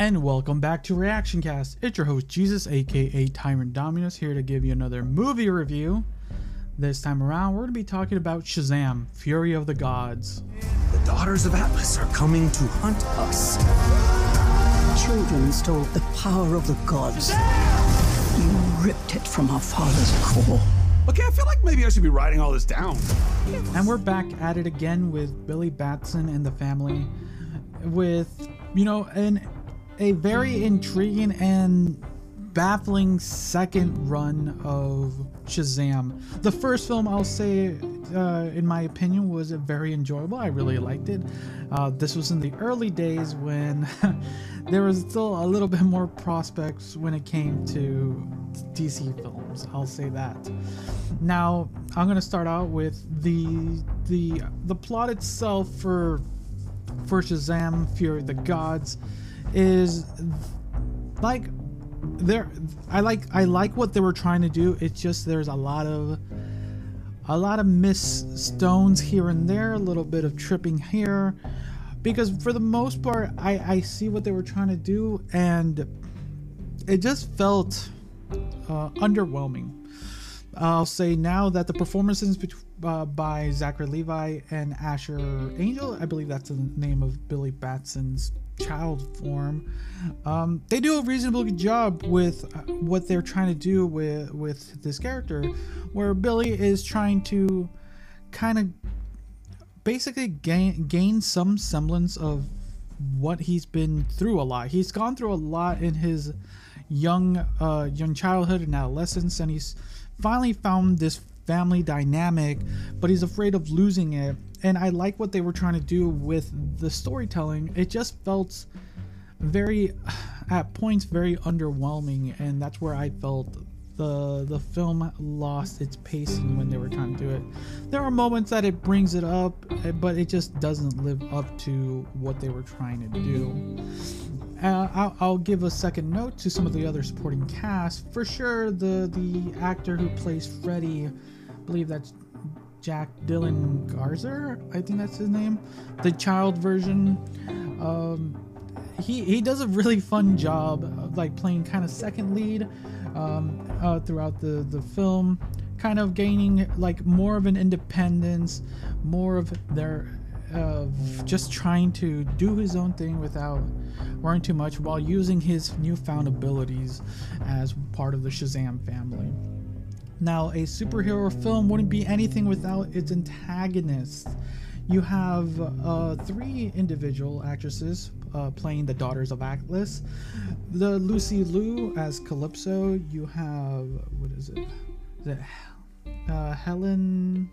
And welcome back to Reaction Cast. It's your host Jesus, aka Tyrant Dominus, here to give you another movie review. This time around, we're going to be talking about Shazam Fury of the Gods. The daughters of Atlas are coming to hunt us. Children stole the power of the gods. You ripped it from our father's core. Okay, I feel like maybe I should be writing all this down. And we're back at it again with Billy Batson and the family with, you know, an a very intriguing and baffling second run of Shazam. The first film, I'll say, uh, in my opinion, was very enjoyable. I really liked it. Uh, this was in the early days when there was still a little bit more prospects when it came to DC films. I'll say that. Now, I'm gonna start out with the the the plot itself for for Shazam: Fury of the Gods is like there I like I like what they were trying to do. It's just there's a lot of a lot of miss stones here and there, a little bit of tripping here. Because for the most part I, I see what they were trying to do and it just felt uh, underwhelming. I'll say now that the performances uh, by Zachary Levi and Asher Angel, I believe that's the name of Billy Batson's child form, um, they do a reasonable good job with uh, what they're trying to do with with this character, where Billy is trying to kind of basically gain gain some semblance of what he's been through a lot. He's gone through a lot in his young uh, young childhood and adolescence, and he's finally found this family dynamic, but he's afraid of losing it. And I like what they were trying to do with the storytelling. It just felt very, at points, very underwhelming, and that's where I felt the the film lost its pacing when they were trying to do it. There are moments that it brings it up, but it just doesn't live up to what they were trying to do. Uh, I'll, I'll, give a second note to some of the other supporting cast. For sure, the the actor who plays Freddy, I believe that's Jack Dylan Grazer. I think that's his name. The child version. Um, he he does a really fun job of like playing kind of second lead um, uh, throughout the the film, kind of gaining like more of an independence, more of their of just trying to do his own thing without worrying too much while using his newfound abilities as part of the Shazam family. Now, a superhero film wouldn't be anything without its antagonist. You have uh, three individual actresses uh, playing the Daughters of Atlas. The Lucy Liu as Calypso. You have what is it? Uh, Helen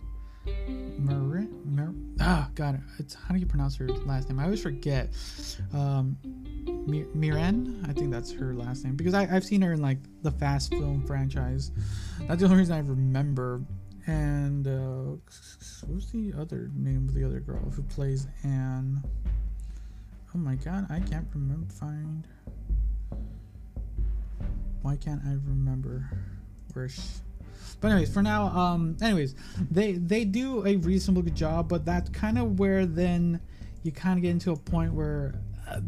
Marin, Mar- ah, God, it's how do you pronounce her last name? I always forget. Um, Mirren, I think that's her last name because I, I've seen her in like the Fast film franchise. That's the only reason I remember. And uh, what's the other name of the other girl who plays Anne? Oh my God, I can't remember. Find. Why can't I remember where? She, but anyways, for now, um, anyways, they they do a reasonable good job, but that's kind of where then you kind of get into a point where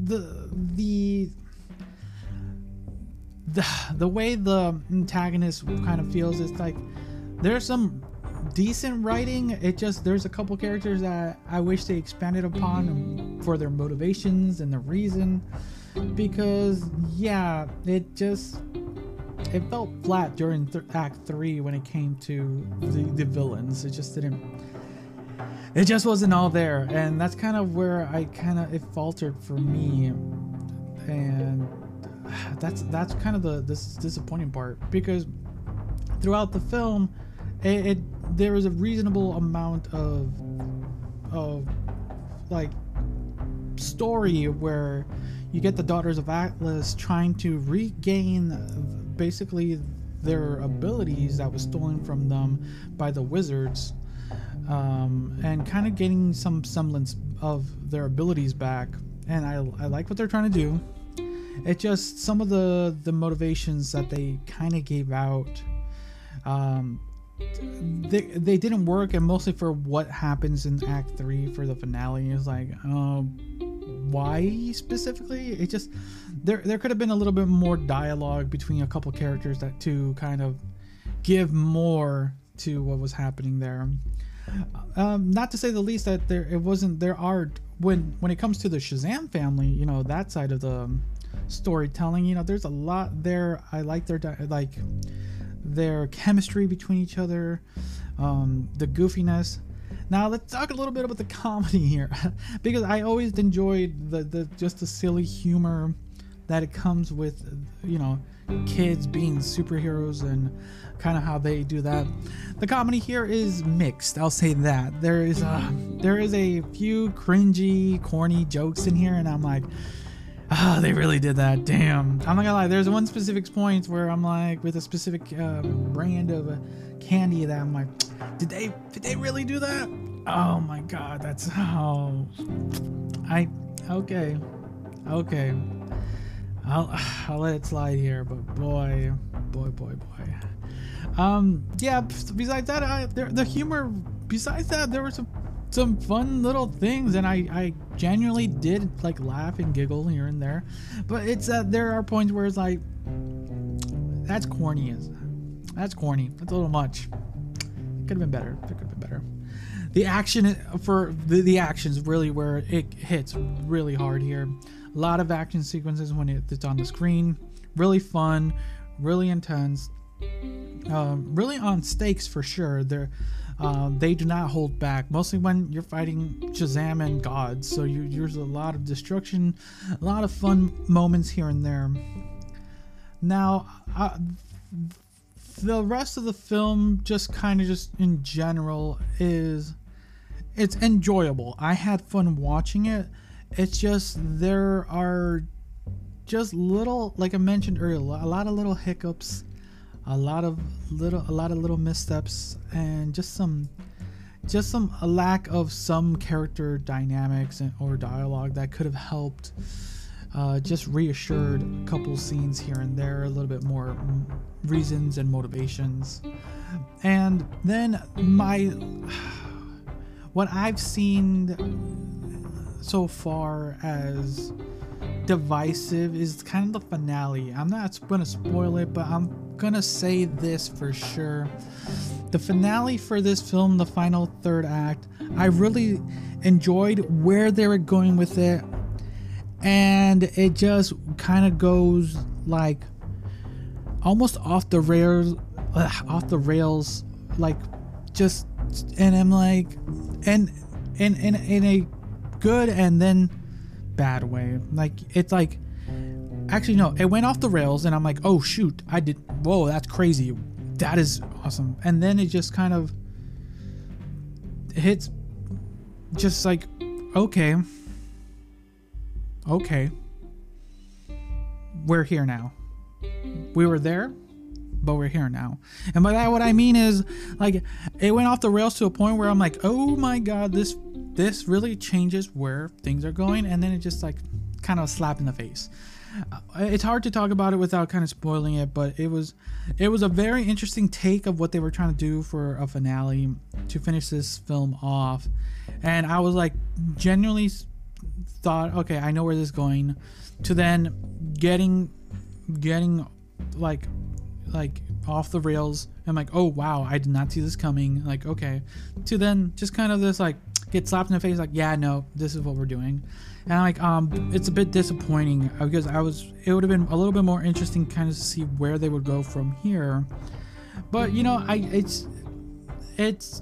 the the the the way the antagonist kind of feels is like there's some decent writing it just there's a couple characters that i wish they expanded upon for their motivations and the reason because yeah it just it felt flat during th- Act Three when it came to the, the villains. It just didn't. It just wasn't all there, and that's kind of where I kind of it faltered for me, and that's that's kind of the this disappointing part because throughout the film, it, it there was a reasonable amount of of like story where you get the daughters of Atlas trying to regain basically their abilities that was stolen from them by the wizards um, and kind of getting some semblance of their abilities back. And I, I like what they're trying to do. It just some of the the motivations that they kind of gave out um, they, they didn't work and mostly for what happens in act three for the finale. Is like um why specifically? It just there there could have been a little bit more dialogue between a couple characters that to kind of give more to what was happening there. Um, not to say the least that there it wasn't there are when when it comes to the Shazam family, you know that side of the storytelling, you know, there's a lot there. I like their like their chemistry between each other, um, the goofiness. Now let's talk a little bit about the comedy here, because I always enjoyed the, the just the silly humor that it comes with, you know, kids being superheroes and kind of how they do that. The comedy here is mixed. I'll say that there is a there is a few cringy, corny jokes in here, and I'm like. Oh, they really did that. Damn. I'm not gonna lie. There's one specific point where I'm like, with a specific uh, brand of candy that I'm like, did they did they really do that? Oh my god, that's oh, I okay, okay. I'll I'll let it slide here, but boy, boy, boy, boy. Um, yeah. Besides that, I, there, the humor. Besides that, there were some some fun little things, and I I genuinely did like laugh and giggle here and there. But it's that uh, there are points where it's like that's corny. Is that's corny. That's a little much. It Could have been better. It could have been better. The action for the, the actions really where it hits really hard here. A lot of action sequences when it's on the screen. Really fun, really intense. Um, really on stakes for sure. They're um, they do not hold back. Mostly when you're fighting Shazam and gods, so you, there's a lot of destruction, a lot of fun moments here and there. Now, uh, the rest of the film, just kind of just in general, is it's enjoyable. I had fun watching it. It's just there are just little, like I mentioned earlier, a lot of little hiccups a lot of little a lot of little missteps and just some just some a lack of some character dynamics and, or dialogue that could have helped uh, just reassured a couple scenes here and there a little bit more reasons and motivations. And then my what i've seen so far as divisive is kind of the finale i'm not going to spoil it but i'm gonna say this for sure. The finale for this film, the final third act, I really enjoyed where they were going with it. And it just kind of goes like almost off the rails, uh, off the rails, like just, and I'm like, and in, in, in a good and then bad way. Like, it's like, Actually, no, it went off the rails, and I'm like, oh shoot, I did. Whoa, that's crazy. That is awesome. And then it just kind of hits, just like, okay, okay, we're here now. We were there, but we're here now. And by that, what I mean is, like, it went off the rails to a point where I'm like, oh my god, this this really changes where things are going, and then it just like kind of a slap in the face. Uh, it's hard to talk about it without kind of spoiling it, but it was it was a very interesting take of what they were trying to do for a finale to finish this film off. And I was like genuinely thought, okay, I know where this is going to then getting getting like like off the rails. I'm like, oh wow, I did not see this coming. Like, okay. To then just kind of this like get slapped in the face, like, yeah, no, this is what we're doing. And like um it's a bit disappointing because i was it would have been a little bit more interesting kind of to see where they would go from here. But you know i it's it's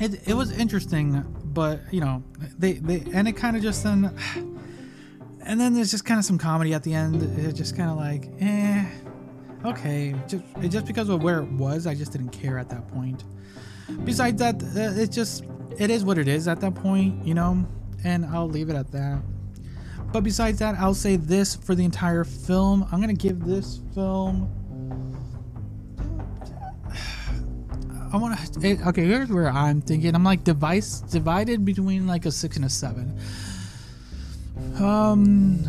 it, it was interesting but you know they they and it kind of just then and then there's just kind of some comedy at the end it's just kind of like eh okay just just because of where it was i just didn't care at that point besides that uh, it just it is what it is at that point you know and I'll leave it at that. But besides that, I'll say this for the entire film. I'm gonna give this film. I want to. Okay, here's where I'm thinking. I'm like device divided between like a six and a seven. Um,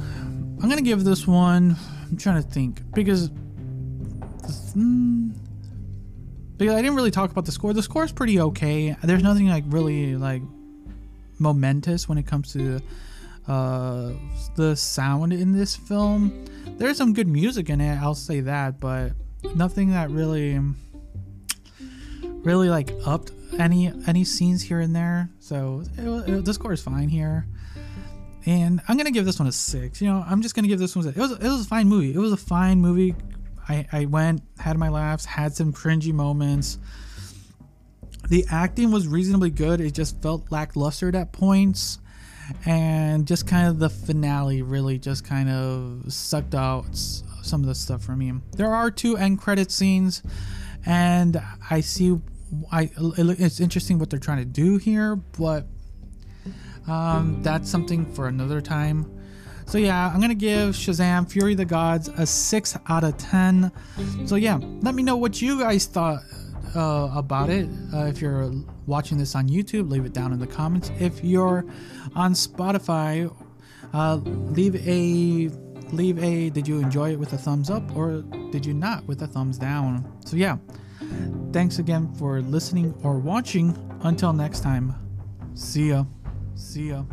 I'm gonna give this one. I'm trying to think because. Hmm, because I didn't really talk about the score. The score is pretty okay. There's nothing like really like momentous when it comes to uh, the sound in this film. there's some good music in it. I'll say that, but nothing that really, really like upped any any scenes here and there. So it, it, the score is fine here. And I'm gonna give this one a six. You know, I'm just gonna give this one. A, it was it was a fine movie. It was a fine movie. I I went, had my laughs, had some cringy moments. The acting was reasonably good. It just felt lackluster at points, and just kind of the finale really just kind of sucked out some of the stuff from me. There are two end credit scenes, and I see. I it's interesting what they're trying to do here, but um, that's something for another time. So yeah, I'm gonna give Shazam: Fury the Gods a six out of ten. So yeah, let me know what you guys thought uh, about it. Uh, if you're watching this on YouTube, leave it down in the comments. If you're on Spotify, uh, leave a leave a did you enjoy it with a thumbs up or did you not with a thumbs down. So yeah, thanks again for listening or watching. Until next time, see ya. See ya.